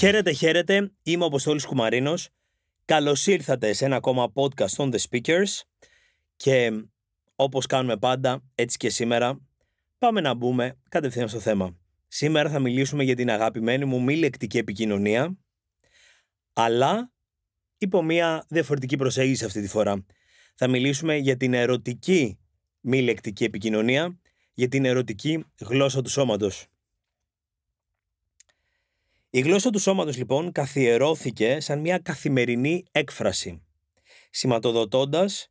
Χαίρετε, χαίρετε. Είμαι ο Αποστόλης Κουμαρίνος. Καλώς ήρθατε σε ένα ακόμα podcast on the speakers και όπως κάνουμε πάντα, έτσι και σήμερα, πάμε να μπούμε κατευθείαν στο θέμα. Σήμερα θα μιλήσουμε για την αγαπημένη μου μη λεκτική επικοινωνία, αλλά υπό μια διαφορετική προσέγγιση αυτή τη φορά. Θα μιλήσουμε για την ερωτική μη λεκτική επικοινωνία, για την ερωτική γλώσσα του σώματος. Η γλώσσα του σώματος λοιπόν καθιερώθηκε σαν μια καθημερινή έκφραση, σηματοδοτώντας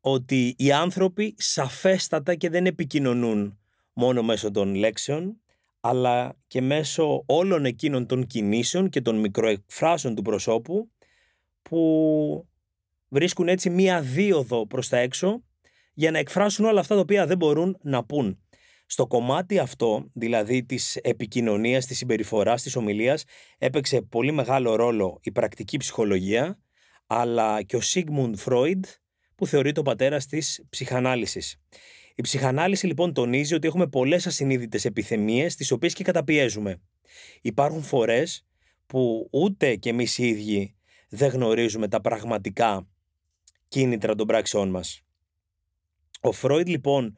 ότι οι άνθρωποι σαφέστατα και δεν επικοινωνούν μόνο μέσω των λέξεων, αλλά και μέσω όλων εκείνων των κινήσεων και των μικροεκφράσεων του προσώπου που βρίσκουν έτσι μία δίωδο προς τα έξω για να εκφράσουν όλα αυτά τα οποία δεν μπορούν να πούν. Στο κομμάτι αυτό, δηλαδή της επικοινωνίας, της συμπεριφοράς, της ομιλίας, έπαιξε πολύ μεγάλο ρόλο η πρακτική ψυχολογία, αλλά και ο Σίγμουντ Φρόιντ, που θεωρείται ο πατέρας της ψυχανάλυσης. Η ψυχανάλυση λοιπόν τονίζει ότι έχουμε πολλές ασυνείδητες επιθυμίες, τις οποίες και καταπιέζουμε. Υπάρχουν φορές που ούτε και εμείς οι ίδιοι δεν γνωρίζουμε τα πραγματικά κίνητρα των πράξεών μας. Ο Φρόιντ λοιπόν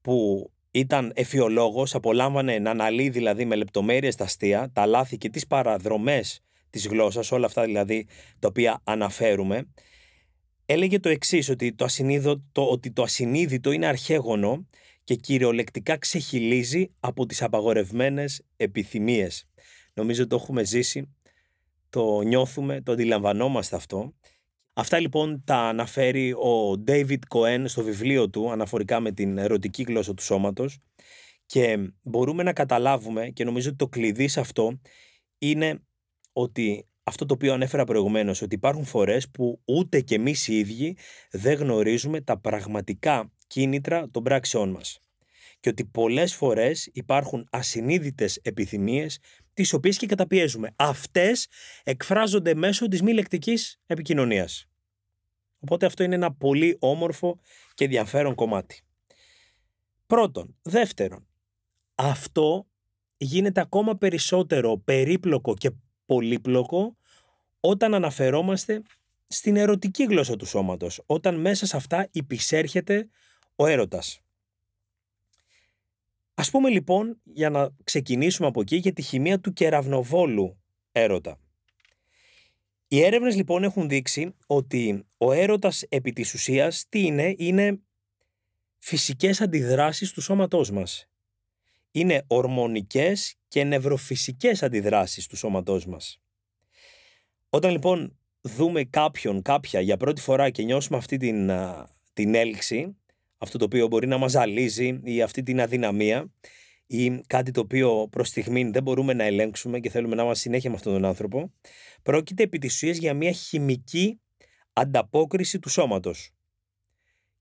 που ήταν εφιολόγος, απολάμβανε να αναλύει δηλαδή με λεπτομέρειες τα αστεία, τα λάθη και τις παραδρομές της γλώσσας, όλα αυτά δηλαδή τα οποία αναφέρουμε, έλεγε το εξής ότι το, ασυνείδητο, ότι το ασυνείδητο είναι αρχαίγωνο και κυριολεκτικά ξεχυλίζει από τις απαγορευμένες επιθυμίες. Νομίζω το έχουμε ζήσει, το νιώθουμε, το αντιλαμβανόμαστε αυτό Αυτά λοιπόν τα αναφέρει ο David Cohen στο βιβλίο του αναφορικά με την ερωτική γλώσσα του σώματος. Και μπορούμε να καταλάβουμε και νομίζω ότι το κλειδί σε αυτό είναι ότι αυτό το οποίο ανέφερα προηγουμένως ότι υπάρχουν φορές που ούτε και εμείς οι ίδιοι δεν γνωρίζουμε τα πραγματικά κίνητρα των πράξεών μας. Και ότι πολλές φορές υπάρχουν ασυνείδητες επιθυμίες τις οποίες και καταπιέζουμε. Αυτές εκφράζονται μέσω της μη λεκτικής επικοινωνίας. Οπότε αυτό είναι ένα πολύ όμορφο και ενδιαφέρον κομμάτι. Πρώτον. Δεύτερον, αυτό γίνεται ακόμα περισσότερο περίπλοκο και πολύπλοκο όταν αναφερόμαστε στην ερωτική γλώσσα του σώματος, όταν μέσα σε αυτά υπησέρχεται ο έρωτας. Ας πούμε λοιπόν, για να ξεκινήσουμε από εκεί, για τη χημεία του κεραυνοβόλου έρωτα. Οι έρευνες λοιπόν έχουν δείξει ότι ο έρωτας επί της ουσίας τι είναι, είναι φυσικές αντιδράσεις του σώματός μας. Είναι ορμονικές και νευροφυσικές αντιδράσεις του σώματός μας. Όταν λοιπόν δούμε κάποιον, κάποια για πρώτη φορά και νιώσουμε αυτή την, την έλξη, αυτό το οποίο μπορεί να μας ζαλίζει ή αυτή την αδυναμία ή κάτι το οποίο προς στιγμή δεν μπορούμε να ελέγξουμε και θέλουμε να είμαστε συνέχεια με αυτόν τον άνθρωπο, πρόκειται επί της ουσίας για μια χημική ανταπόκριση του σώματος.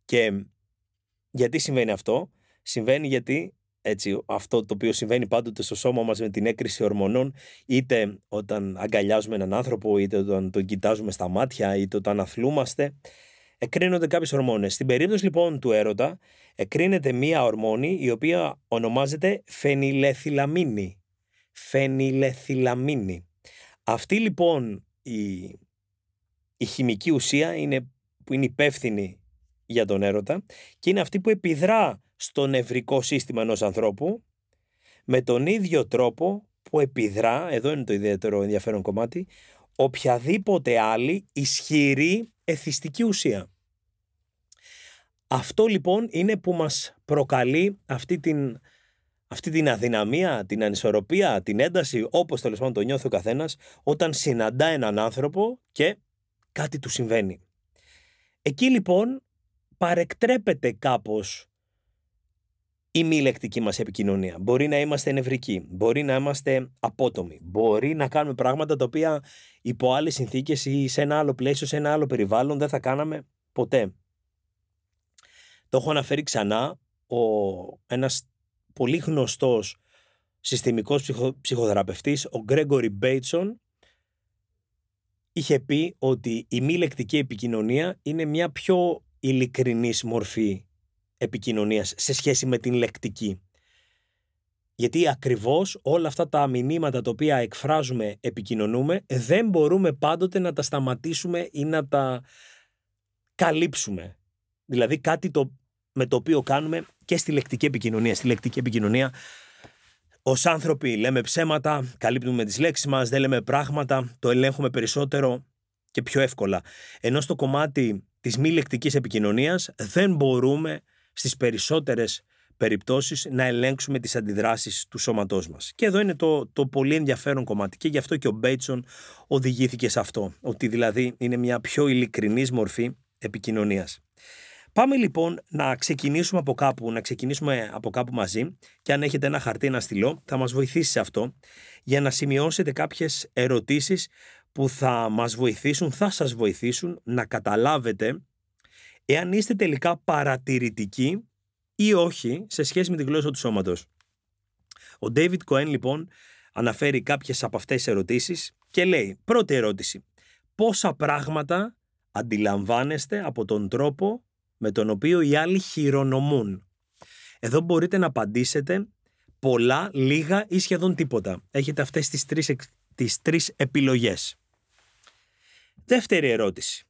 Και γιατί συμβαίνει αυτό, συμβαίνει γιατί έτσι, αυτό το οποίο συμβαίνει πάντοτε στο σώμα μας με την έκρηση ορμονών, είτε όταν αγκαλιάζουμε έναν άνθρωπο, είτε όταν τον κοιτάζουμε στα μάτια, είτε όταν αθλούμαστε, εκρίνονται κάποιες ορμόνες. Στην περίπτωση λοιπόν του έρωτα, εκρίνεται μία ορμόνη η οποία ονομάζεται φενιλεθυλαμίνη. Φενιλεθυλαμίνη. Αυτή λοιπόν η, η χημική ουσία είναι, που είναι υπεύθυνη για τον έρωτα και είναι αυτή που επιδρά στο νευρικό σύστημα ενός ανθρώπου με τον ίδιο τρόπο που επιδρά, εδώ είναι το ιδιαίτερο ενδιαφέρον κομμάτι, οποιαδήποτε άλλη ισχυρή εθιστική ουσία. Αυτό λοιπόν είναι που μας προκαλεί αυτή την, αυτή την αδυναμία, την ανισορροπία, την ένταση, όπως τέλος πάντων το νιώθει ο καθένας, όταν συναντά έναν άνθρωπο και κάτι του συμβαίνει. Εκεί λοιπόν παρεκτρέπεται κάπως η μη λεκτική μας επικοινωνία. Μπορεί να είμαστε νευρικοί, μπορεί να είμαστε απότομοι, μπορεί να κάνουμε πράγματα τα οποία υπό άλλες συνθήκες ή σε ένα άλλο πλαίσιο, σε ένα άλλο περιβάλλον δεν θα κάναμε ποτέ. Το έχω αναφέρει ξανά, ο, ένας πολύ γνωστός συστημικός ψυχο, ψυχοθεραπευτής, ο Γκρέγκορι Μπέιτσον, είχε πει ότι η μη λεκτική επικοινωνία είναι μια πιο ειλικρινής μορφή επικοινωνίας σε σχέση με την λεκτική. Γιατί ακριβώς όλα αυτά τα μηνύματα τα οποία εκφράζουμε, επικοινωνούμε, δεν μπορούμε πάντοτε να τα σταματήσουμε ή να τα καλύψουμε. Δηλαδή κάτι το, με το οποίο κάνουμε και στη λεκτική επικοινωνία. Στη λεκτική επικοινωνία Ω άνθρωποι λέμε ψέματα, καλύπτουμε τις λέξεις μας, δεν λέμε πράγματα, το ελέγχουμε περισσότερο και πιο εύκολα. Ενώ στο κομμάτι της μη λεκτικής επικοινωνίας δεν μπορούμε στις περισσότερες περιπτώσεις να ελέγξουμε τις αντιδράσεις του σώματός μας. Και εδώ είναι το, το πολύ ενδιαφέρον κομμάτι και γι' αυτό και ο Μπέιτσον οδηγήθηκε σε αυτό, ότι δηλαδή είναι μια πιο ειλικρινής μορφή επικοινωνίας. Πάμε λοιπόν να ξεκινήσουμε από κάπου, να ξεκινήσουμε από κάπου μαζί και αν έχετε ένα χαρτί, ένα στυλό, θα μας βοηθήσει σε αυτό για να σημειώσετε κάποιες ερωτήσεις που θα μας βοηθήσουν, θα σας βοηθήσουν να καταλάβετε εάν είστε τελικά παρατηρητικοί ή όχι σε σχέση με τη γλώσσα του σώματος. Ο David Cohen λοιπόν αναφέρει κάποιες από αυτές τις ερωτήσεις και λέει πρώτη ερώτηση πόσα πράγματα αντιλαμβάνεστε από τον τρόπο με τον οποίο οι άλλοι χειρονομούν. Εδώ μπορείτε να απαντήσετε πολλά, λίγα ή σχεδόν τίποτα. Έχετε αυτές τις τρεις, τις τρεις επιλογές. Δεύτερη ερώτηση.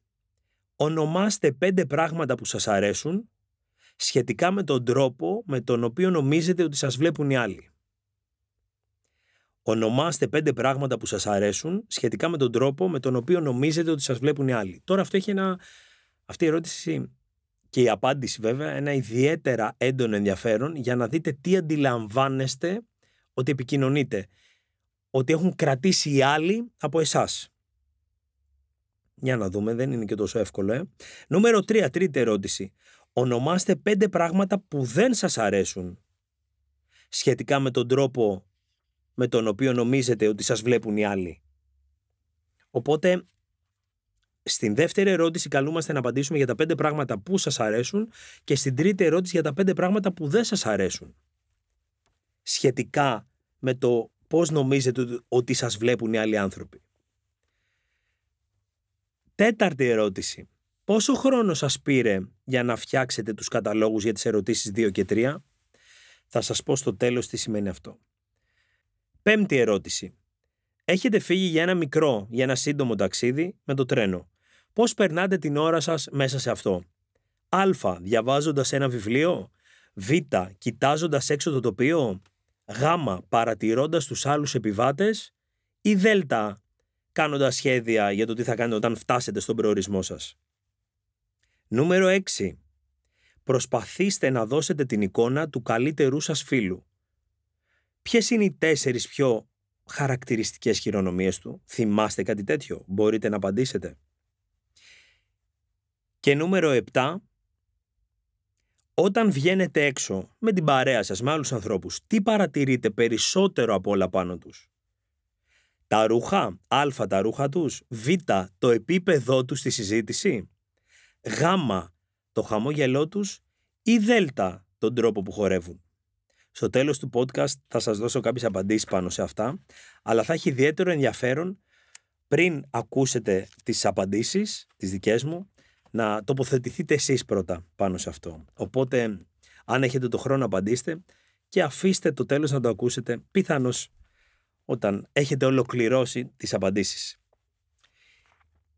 Ονομάστε πέντε πράγματα που σας αρέσουν σχετικά με τον τρόπο με τον οποίο νομίζετε ότι σας βλέπουν οι άλλοι. Ονομάστε πέντε πράγματα που σας αρέσουν σχετικά με τον τρόπο με τον οποίο νομίζετε ότι σας βλέπουν οι άλλοι. Τώρα αυτό έχει ένα... Αυτή η ερώτηση και η απάντηση βέβαια ένα ιδιαίτερα έντονο ενδιαφέρον για να δείτε τι αντιλαμβάνεστε ότι επικοινωνείτε. Ότι έχουν κρατήσει οι άλλοι από εσάς. Για να δούμε, δεν είναι και τόσο εύκολο, ε. Νούμερο 3, τρίτη ερώτηση. Ονομάστε πέντε πράγματα που δεν σας αρέσουν σχετικά με τον τρόπο με τον οποίο νομίζετε ότι σας βλέπουν οι άλλοι. Οπότε στην δεύτερη ερώτηση καλούμαστε να απαντήσουμε για τα πέντε πράγματα που σας αρέσουν και στην τρίτη ερώτηση για τα πέντε πράγματα που δεν σας αρέσουν. Σχετικά με το πώς νομίζετε ότι σας βλέπουν οι άλλοι άνθρωποι. Τέταρτη ερώτηση. Πόσο χρόνο σας πήρε για να φτιάξετε τους καταλόγους για τις ερωτήσεις 2 και 3. Θα σας πω στο τέλος τι σημαίνει αυτό. Πέμπτη ερώτηση. Έχετε φύγει για ένα μικρό, για ένα σύντομο ταξίδι με το τρένο. Πώς περνάτε την ώρα σας μέσα σε αυτό; Α. Διαβάζοντας ένα βιβλίο; Β. Κοιτάζοντας έξω το τοπίο; Γ. Παρατηρώντας τους άλλους επιβάτες; Ή Δ. Κάνοντας σχέδια για το τι θα κάνετε όταν φτάσετε στον προορισμό σας; Νούμερο 6. Προσπαθήστε να δώσετε την εικόνα του καλύτερού σας φίλου. Ποιες είναι οι τέσσερις πιο χαρακτηριστικές χειρονομίες του; Θυμάστε κάτι τέτοιο; Μπορείτε να απαντήσετε. Και νούμερο 7. Όταν βγαίνετε έξω με την παρέα σας, με άλλους ανθρώπους, τι παρατηρείτε περισσότερο από όλα πάνω τους; Τα ρούχα, α τα ρούχα τους, β το επίπεδό τους στη συζήτηση, γ το χαμόγελό τους ή δ τον τρόπο που χορεύουν; Στο τέλος του podcast θα σας δώσω κάποιες απαντήσεις πάνω σε αυτά, αλλά θα έχει ιδιαίτερο ενδιαφέρον πριν ακούσετε τις απαντήσεις, τις δικές μου, να τοποθετηθείτε εσείς πρώτα πάνω σε αυτό. Οπότε, αν έχετε το χρόνο απαντήστε και αφήστε το τέλος να το ακούσετε πιθανώς όταν έχετε ολοκληρώσει τις απαντήσεις.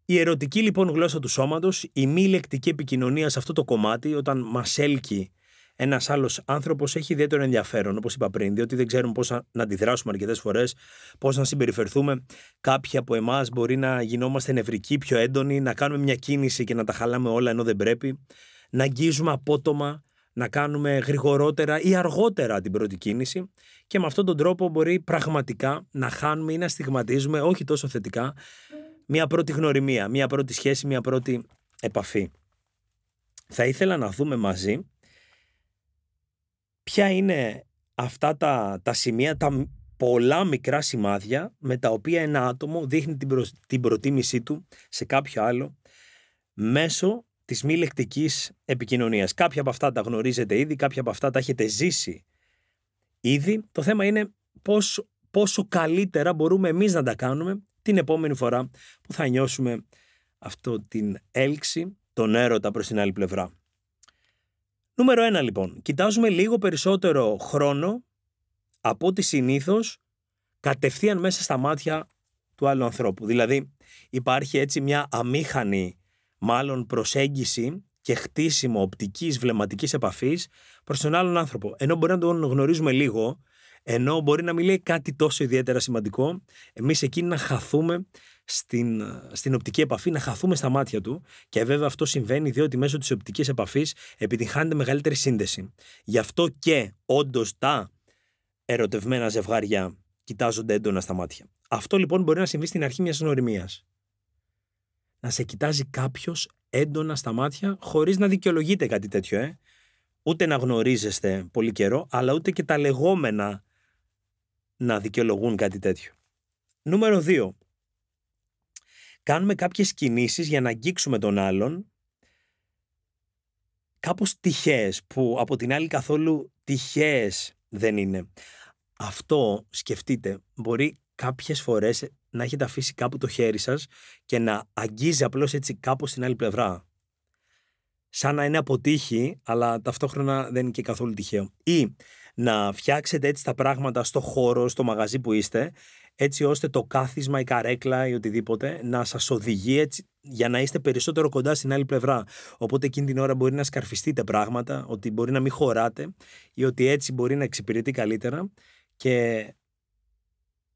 Η ερωτική λοιπόν γλώσσα του σώματος, η μη λεκτική επικοινωνία σε αυτό το κομμάτι, όταν μας έλκει ένας άλλος άνθρωπος έχει ιδιαίτερο ενδιαφέρον, όπως είπα πριν, διότι δεν ξέρουμε πώς να αντιδράσουμε αρκετές φορές, πώς να συμπεριφερθούμε. Κάποιοι από εμάς μπορεί να γινόμαστε νευρικοί, πιο έντονοι, να κάνουμε μια κίνηση και να τα χαλάμε όλα ενώ δεν πρέπει, να αγγίζουμε απότομα, να κάνουμε γρηγορότερα ή αργότερα την πρώτη κίνηση και με αυτόν τον τρόπο μπορεί πραγματικά να χάνουμε ή να στιγματίζουμε, όχι τόσο θετικά, μια πρώτη γνωριμία, μια πρώτη σχέση, μια πρώτη επαφή. Θα ήθελα να δούμε μαζί ποια είναι αυτά τα, τα σημεία, τα πολλά μικρά σημάδια με τα οποία ένα άτομο δείχνει την, την προτίμησή του σε κάποιο άλλο μέσω της μη λεκτικής επικοινωνίας. Κάποια από αυτά τα γνωρίζετε ήδη, κάποια από αυτά τα έχετε ζήσει ήδη. Το θέμα είναι πόσο, πόσο καλύτερα μπορούμε εμείς να τα κάνουμε την επόμενη φορά που θα νιώσουμε αυτό την έλξη, τον έρωτα προς την άλλη πλευρά. Νούμερο ένα λοιπόν, κοιτάζουμε λίγο περισσότερο χρόνο από ό,τι συνήθως κατευθείαν μέσα στα μάτια του άλλου ανθρώπου. Δηλαδή υπάρχει έτσι μια αμήχανη μάλλον προσέγγιση και χτίσιμο οπτικής βλεμματικής επαφής προς τον άλλον άνθρωπο. Ενώ μπορεί να τον γνωρίζουμε λίγο, ενώ μπορεί να μην λέει κάτι τόσο ιδιαίτερα σημαντικό, εμείς εκείνοι να χαθούμε στην, στην οπτική επαφή, να χαθούμε στα μάτια του και βέβαια αυτό συμβαίνει διότι μέσω της οπτικής επαφής επιτυχάνεται μεγαλύτερη σύνδεση. Γι' αυτό και όντως τα ερωτευμένα ζευγάρια κοιτάζονται έντονα στα μάτια. Αυτό λοιπόν μπορεί να συμβεί στην αρχή μιας γνωριμίας. Να σε κοιτάζει κάποιος έντονα στα μάτια χωρίς να δικαιολογείται κάτι τέτοιο, ε. Ούτε να γνωρίζεστε πολύ καιρό, αλλά ούτε και τα λεγόμενα να δικαιολογούν κάτι τέτοιο. Νούμερο 2. Κάνουμε κάποιες κινήσεις για να αγγίξουμε τον άλλον κάπως τυχαίες, που από την άλλη καθόλου τυχαίες δεν είναι. Αυτό, σκεφτείτε, μπορεί κάποιες φορές να έχετε αφήσει κάπου το χέρι σας και να αγγίζει απλώς έτσι κάπου στην άλλη πλευρά. Σαν να είναι αποτύχει, αλλά ταυτόχρονα δεν είναι και καθόλου τυχαίο. Ή να φτιάξετε έτσι τα πράγματα στο χώρο, στο μαγαζί που είστε, έτσι ώστε το κάθισμα, η καρέκλα ή οτιδήποτε να σας οδηγεί έτσι για να είστε περισσότερο κοντά στην άλλη πλευρά. Οπότε εκείνη την ώρα μπορεί να σκαρφιστείτε πράγματα, ότι μπορεί να μην χωράτε ή ότι έτσι μπορεί να εξυπηρετεί καλύτερα και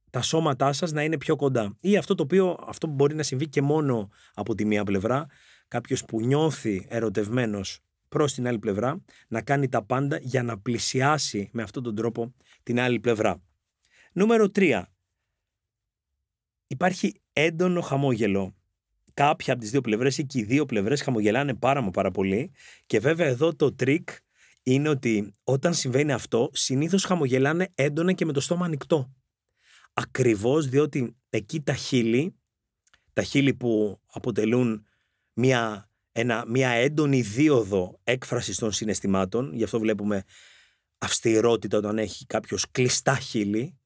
τα σώματά σας να είναι πιο κοντά. Ή αυτό το οποίο αυτό μπορεί να συμβεί και μόνο από τη μία πλευρά, κάποιος που νιώθει ερωτευμένος προς την άλλη πλευρά, να κάνει τα πάντα για να πλησιάσει με αυτόν τον τρόπο την άλλη πλευρά. Νούμερο 3. Υπάρχει έντονο χαμόγελο. Κάποια από τις δύο πλευρές ή και οι δύο πλευρές χαμογελάνε πάρα μα πάρα πολύ και βέβαια εδώ το τρίκ είναι ότι όταν συμβαίνει αυτό συνήθως χαμογελάνε έντονα και με το στόμα ανοιχτό. Ακριβώς διότι εκεί τα χείλη, τα χείλη που αποτελούν μια, ένα, μια έντονη δίοδο έκφραση των συναισθημάτων, γι' αυτό βλέπουμε αυστηρότητα όταν έχει κάποιος κλειστά χείλη.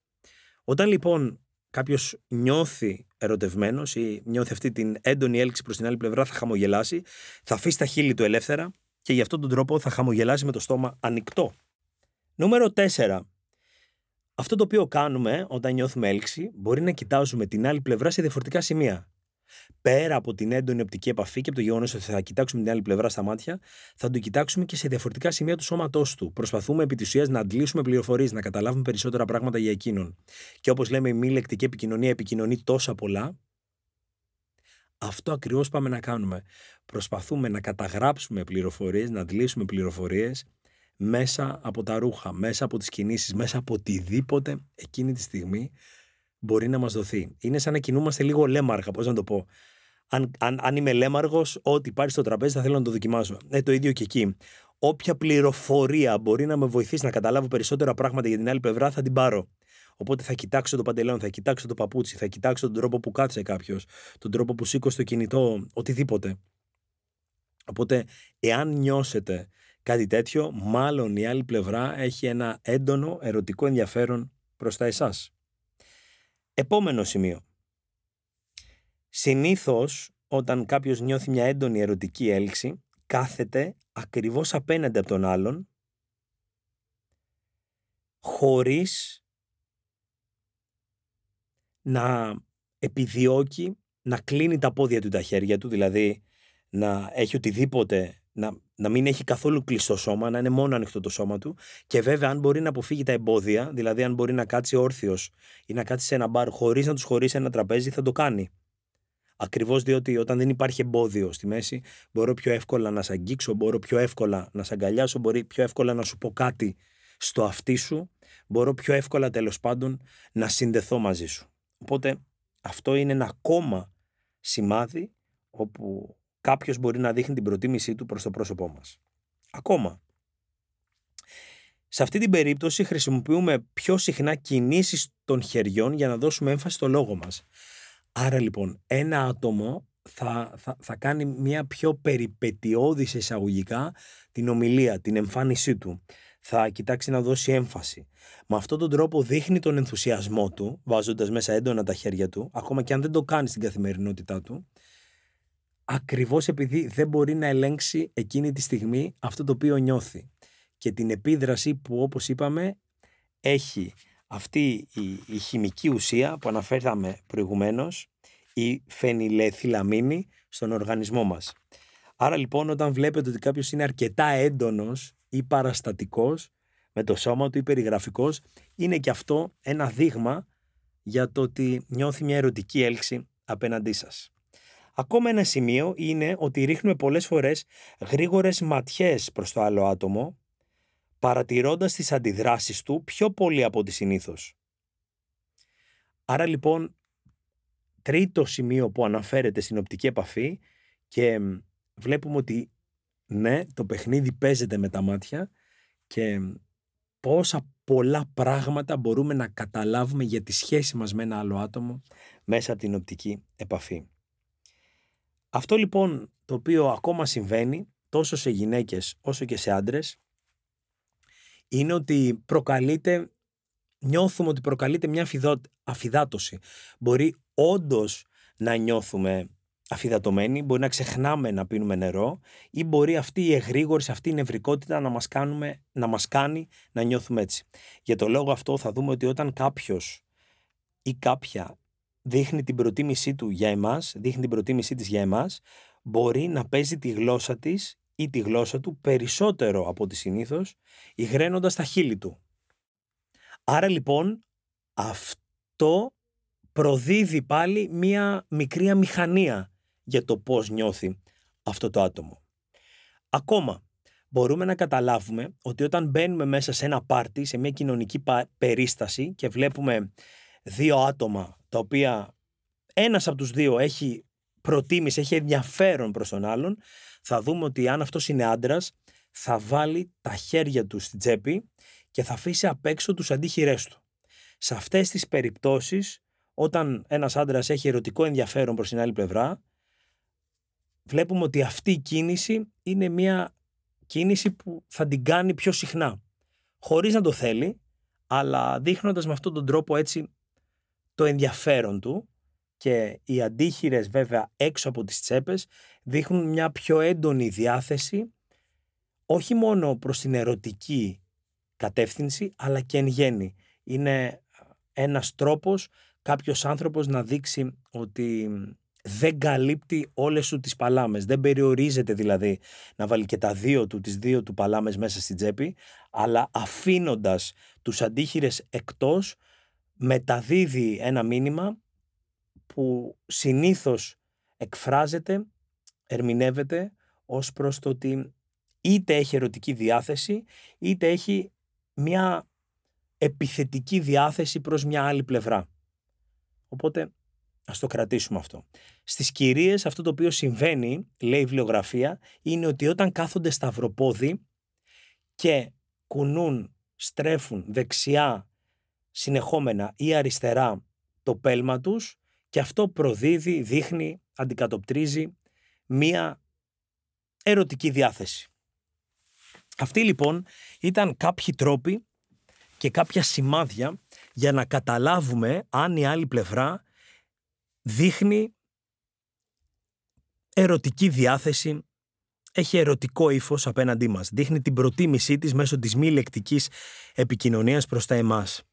Όταν λοιπόν κάποιος νιώθει ερωτευμένος ή νιώθει αυτή την έντονη έλξη προς την άλλη πλευρά, θα χαμογελάσει, θα αφήσει τα χείλη του ελεύθερα και γι' αυτόν τον τρόπο θα χαμογελάσει με το στόμα ανοιχτό. Νούμερο 4. Αυτό το οποίο κάνουμε όταν νιώθουμε έλξη μπορεί να κοιτάζουμε την άλλη πλευρά σε διαφορετικά σημεία. Πέρα από την έντονη οπτική επαφή και από το γεγονός ότι θα κοιτάξουμε την άλλη πλευρά στα μάτια, θα το κοιτάξουμε και σε διαφορετικά σημεία του σώματός του. Προσπαθούμε επί της ουσίας να αντλήσουμε πληροφορίες, να καταλάβουμε περισσότερα πράγματα για εκείνον. Και όπως λέμε, η μη λεκτική επικοινωνία επικοινωνεί τόσα πολλά. Αυτό ακριβώς πάμε να κάνουμε. Προσπαθούμε να καταγράψουμε πληροφορίες, να αντλήσουμε πληροφορίες μέσα από τα ρούχα, μέσα από τις κινήσεις, μέσα από οτιδήποτε εκείνη τη στιγμή μπορεί να μας δοθεί. Είναι σαν να κινούμαστε λίγο λέμαργα, πώς να το πω. Αν, αν, αν είμαι λέμαργος, ό,τι υπάρχει στο τραπέζι θα θέλω να το δοκιμάσω. Ε, το ίδιο και εκεί. Όποια πληροφορία μπορεί να με βοηθήσει να καταλάβω περισσότερα πράγματα για την άλλη πλευρά, θα την πάρω. Οπότε θα κοιτάξω το παντελόν, θα κοιτάξω το παπούτσι, θα κοιτάξω τον τρόπο που κάτσε κάποιος, τον τρόπο που σήκωσε το κινητό, οτιδήποτε. Οπότε, εάν νιώσετε κάτι τέτοιο, μάλλον η άλλη πλευρά έχει ένα έντονο ερωτικό ενδιαφέρον προς τα εσάς. Επόμενο σημείο. Συνήθως όταν κάποιος νιώθει μια έντονη ερωτική έλξη κάθεται ακριβώς απέναντι από τον άλλον χωρίς να επιδιώκει να κλείνει τα πόδια του τα χέρια του, δηλαδή να έχει οτιδήποτε να, να μην έχει καθόλου κλειστό σώμα, να είναι μόνο ανοιχτό το σώμα του. Και βέβαια, αν μπορεί να αποφύγει τα εμπόδια, δηλαδή αν μπορεί να κάτσει όρθιος ή να κάτσει σε ένα μπαρ χωρίς να τους χωρίσει ένα τραπέζι, θα το κάνει. Ακριβώς διότι όταν δεν υπάρχει εμπόδιο στη μέση, μπορώ πιο εύκολα να σε αγγίξω, μπορώ πιο εύκολα να σε αγκαλιάσω, μπορεί πιο εύκολα να σου πω κάτι στο αυτί σου, μπορώ πιο εύκολα τέλος πάντων να συνδεθώ μαζί σου. Οπότε αυτό είναι ένα ακόμα σημάδι όπου κάποιος μπορεί να δείχνει την προτίμησή του προς το πρόσωπό μας. Ακόμα. Σε αυτή την περίπτωση χρησιμοποιούμε πιο συχνά κινήσεις των χεριών για να δώσουμε έμφαση στο λόγο μας. Άρα λοιπόν ένα άτομο θα, θα, θα κάνει μια πιο περιπετειώδης εισαγωγικά την ομιλία, την εμφάνισή του. Θα κοιτάξει να δώσει έμφαση. Με αυτόν τον τρόπο δείχνει τον ενθουσιασμό του, βάζοντας μέσα έντονα τα χέρια του, ακόμα και αν δεν το κάνει στην καθημερινότητά του, ακριβώς επειδή δεν μπορεί να ελέγξει εκείνη τη στιγμή αυτό το οποίο νιώθει και την επίδραση που όπως είπαμε έχει αυτή η, η χημική ουσία που αναφέραμε προηγουμένως, η φενιλεθυλαμίνη στον οργανισμό μας. Άρα λοιπόν όταν βλέπετε ότι κάποιος είναι αρκετά έντονος ή παραστατικός με το σώμα του ή περιγραφικός, είναι και αυτό ένα δείγμα για το ότι νιώθει μια ερωτική έλξη απέναντί σας. Ακόμα ένα σημείο είναι ότι ρίχνουμε πολλές φορές γρήγορες ματιές προς το άλλο άτομο, παρατηρώντας τις αντιδράσεις του πιο πολύ από ό,τι συνήθως. Άρα λοιπόν, τρίτο σημείο που αναφέρεται στην οπτική επαφή και βλέπουμε ότι ναι, το παιχνίδι παίζεται με τα μάτια και πόσα πολλά πράγματα μπορούμε να καταλάβουμε για τη σχέση μας με ένα άλλο άτομο μέσα από την οπτική επαφή. Αυτό λοιπόν το οποίο ακόμα συμβαίνει τόσο σε γυναίκες όσο και σε άντρες είναι ότι προκαλείται, νιώθουμε ότι προκαλείται μια αφιδάτωση. Μπορεί όντως να νιώθουμε αφιδατωμένοι, μπορεί να ξεχνάμε να πίνουμε νερό ή μπορεί αυτή η εγρήγορση, αυτή η νευρικότητα να μας, κάνουμε, να μας κάνει να νιώθουμε έτσι. Για το λόγο αυτό θα δούμε ότι όταν κάποιος ή κάποια δείχνει την προτίμησή του για εμάς, δείχνει την προτίμησή της για εμάς, μπορεί να παίζει τη γλώσσα της ή τη γλώσσα του περισσότερο από τη συνήθως, υγραίνοντας τα χείλη του. Άρα λοιπόν αυτό προδίδει πάλι μία μικρή αμηχανία για το πώς νιώθει αυτό το άτομο. Ακόμα, μπορούμε να καταλάβουμε ότι όταν μπαίνουμε μέσα σε ένα πάρτι, σε μια κοινωνική περίσταση και βλέπουμε δύο άτομα τα οποία ένας από τους δύο έχει προτίμηση, έχει ενδιαφέρον προς τον άλλον, θα δούμε ότι αν αυτός είναι άντρας, θα βάλει τα χέρια του στην τσέπη και θα αφήσει απ' έξω τους αντίχειρές του. Σε αυτές τις περιπτώσεις, όταν ένας άντρας έχει ερωτικό ενδιαφέρον προς την άλλη πλευρά, βλέπουμε ότι αυτή η κίνηση είναι μια κίνηση που θα την κάνει πιο συχνά. Χωρίς να το θέλει, αλλά δείχνοντας με αυτόν τον τρόπο έτσι το ενδιαφέρον του και οι αντίχειρες βέβαια έξω από τις τσέπες δείχνουν μια πιο έντονη διάθεση όχι μόνο προς την ερωτική κατεύθυνση αλλά και εν γέννη. Είναι ένας τρόπος κάποιος άνθρωπος να δείξει ότι δεν καλύπτει όλες σου τις παλάμες. Δεν περιορίζεται δηλαδή να βάλει και τα δύο του, τις δύο του παλάμες μέσα στην τσέπη, αλλά αφήνοντας τους αντίχειρες εκτός, μεταδίδει ένα μήνυμα που συνήθως εκφράζεται, ερμηνεύεται ως προς το ότι είτε έχει ερωτική διάθεση, είτε έχει μια επιθετική διάθεση προς μια άλλη πλευρά. Οπότε Ας το κρατήσουμε αυτό. Στις κυρίες αυτό το οποίο συμβαίνει, λέει η βιβλιογραφία, είναι ότι όταν κάθονται σταυροπόδι και κουνούν, στρέφουν δεξιά συνεχόμενα ή αριστερά το πέλμα τους και αυτό προδίδει, δείχνει, αντικατοπτρίζει μία ερωτική διάθεση. Αυτοί λοιπόν ήταν κάποιοι τρόποι και κάποια σημάδια για να καταλάβουμε αν η άλλη πλευρά δείχνει ερωτική διάθεση, έχει ερωτικό ύφος απέναντί μας. Δείχνει την προτίμησή της μέσω της μη λεκτικής επικοινωνίας προς τα εμάς.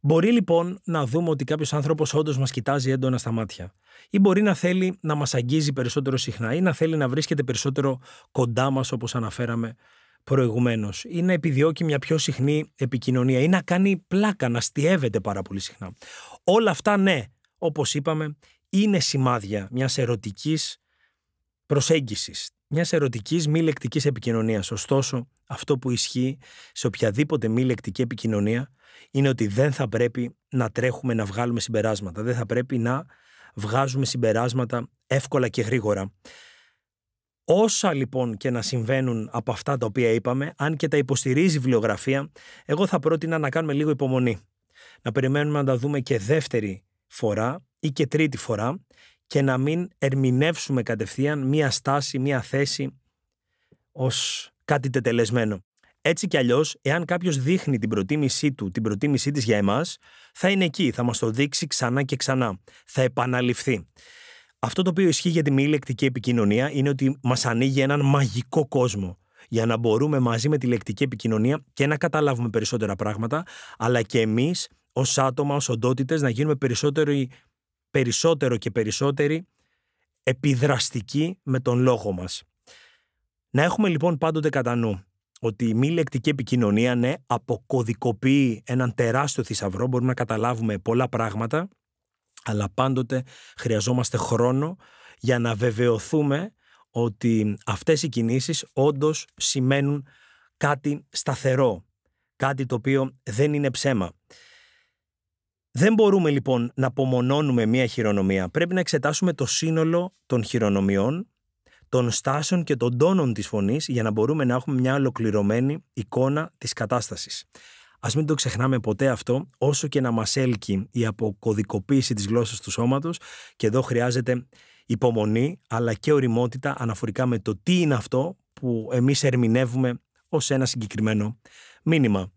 Μπορεί λοιπόν να δούμε ότι κάποιος άνθρωπος όντως μας κοιτάζει έντονα στα μάτια. Ή μπορεί να θέλει να μας αγγίζει περισσότερο συχνά, ή να θέλει να βρίσκεται περισσότερο κοντά μας, όπως αναφέραμε προηγουμένως, ή να επιδιώκει μια πιο συχνή επικοινωνία, ή να κάνει πλάκα, να στιεύεται πάρα πολύ συχνά. Όλα αυτά ναι, όπως είπαμε, είναι σημάδια μιας ερωτικής προσέγγισης, μιας ερωτικής μη λεκτικής επικοινωνίας. Ωστόσο, αυτό που ισχύει σε οποιαδήποτε μη λεκτική επικοινωνία είναι ότι δεν θα πρέπει να τρέχουμε να βγάλουμε συμπεράσματα. Δεν θα πρέπει να βγάζουμε συμπεράσματα εύκολα και γρήγορα. Όσα λοιπόν και να συμβαίνουν από αυτά τα οποία είπαμε, αν και τα υποστηρίζει η βιβλιογραφία, εγώ θα πρότεινα να κάνουμε λίγο υπομονή. Να περιμένουμε να τα δούμε και δεύτερη φορά ή και τρίτη φορά και να μην ερμηνεύσουμε κατευθείαν μία στάση, μία θέση ως κάτι τετελεσμένο. Έτσι κι αλλιώς, εάν κάποιος δείχνει την προτίμησή του, την προτίμησή της για εμάς, θα είναι εκεί, θα μας το δείξει ξανά και ξανά. Θα επαναληφθεί. Αυτό το οποίο ισχύει για τη μη λεκτική επικοινωνία είναι ότι μας ανοίγει έναν μαγικό κόσμο. για να μπορούμε μαζί με τη λεκτική επικοινωνία και να καταλάβουμε περισσότερα πράγματα, αλλά και εμείς ως άτομα, ως οντότητες, να γίνουμε περισσότερο και περισσότεροι επιδραστικοί με τον λόγο μας. Να έχουμε λοιπόν πάντοτε κατά νου ότι η μη λεκτική επικοινωνία, ναι, αποκωδικοποιεί έναν τεράστιο θησαυρό, μπορούμε να καταλάβουμε πολλά πράγματα, αλλά πάντοτε χρειαζόμαστε χρόνο για να βεβαιωθούμε ότι αυτές οι κινήσεις όντως σημαίνουν κάτι σταθερό, κάτι το οποίο δεν είναι ψέμα. Δεν μπορούμε λοιπόν να απομονώνουμε μία χειρονομία. Πρέπει να εξετάσουμε το σύνολο των χειρονομιών, των στάσεων και των τόνων της φωνής για να μπορούμε να έχουμε μια ολοκληρωμένη εικόνα της κατάστασης. Ας μην το ξεχνάμε ποτέ αυτό, όσο και να μας έλκει η αποκωδικοποίηση της γλώσσας του σώματος και εδώ χρειάζεται υπομονή αλλά και οριμότητα αναφορικά με το τι είναι αυτό που εμείς ερμηνεύουμε ως ένα συγκεκριμένο μήνυμα.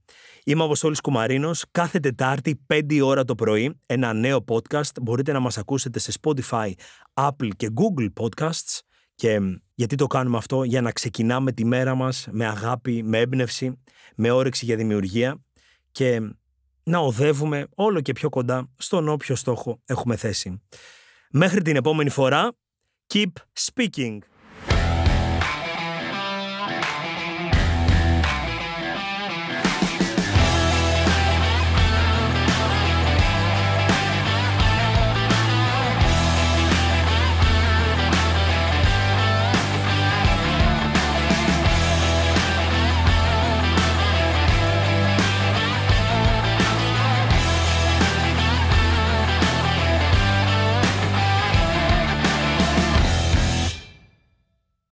Είμαι ο Αποστόλης Κουμαρίνος. Κάθε Τετάρτη, 5 ώρα το πρωί, ένα νέο podcast. Μπορείτε να μας ακούσετε σε Spotify, Apple και Google Podcasts. Και γιατί το κάνουμε αυτό, για να ξεκινάμε τη μέρα μας με αγάπη, με έμπνευση, με όρεξη για δημιουργία και να οδεύουμε όλο και πιο κοντά στον όποιο στόχο έχουμε θέσει. Μέχρι την επόμενη φορά, keep speaking.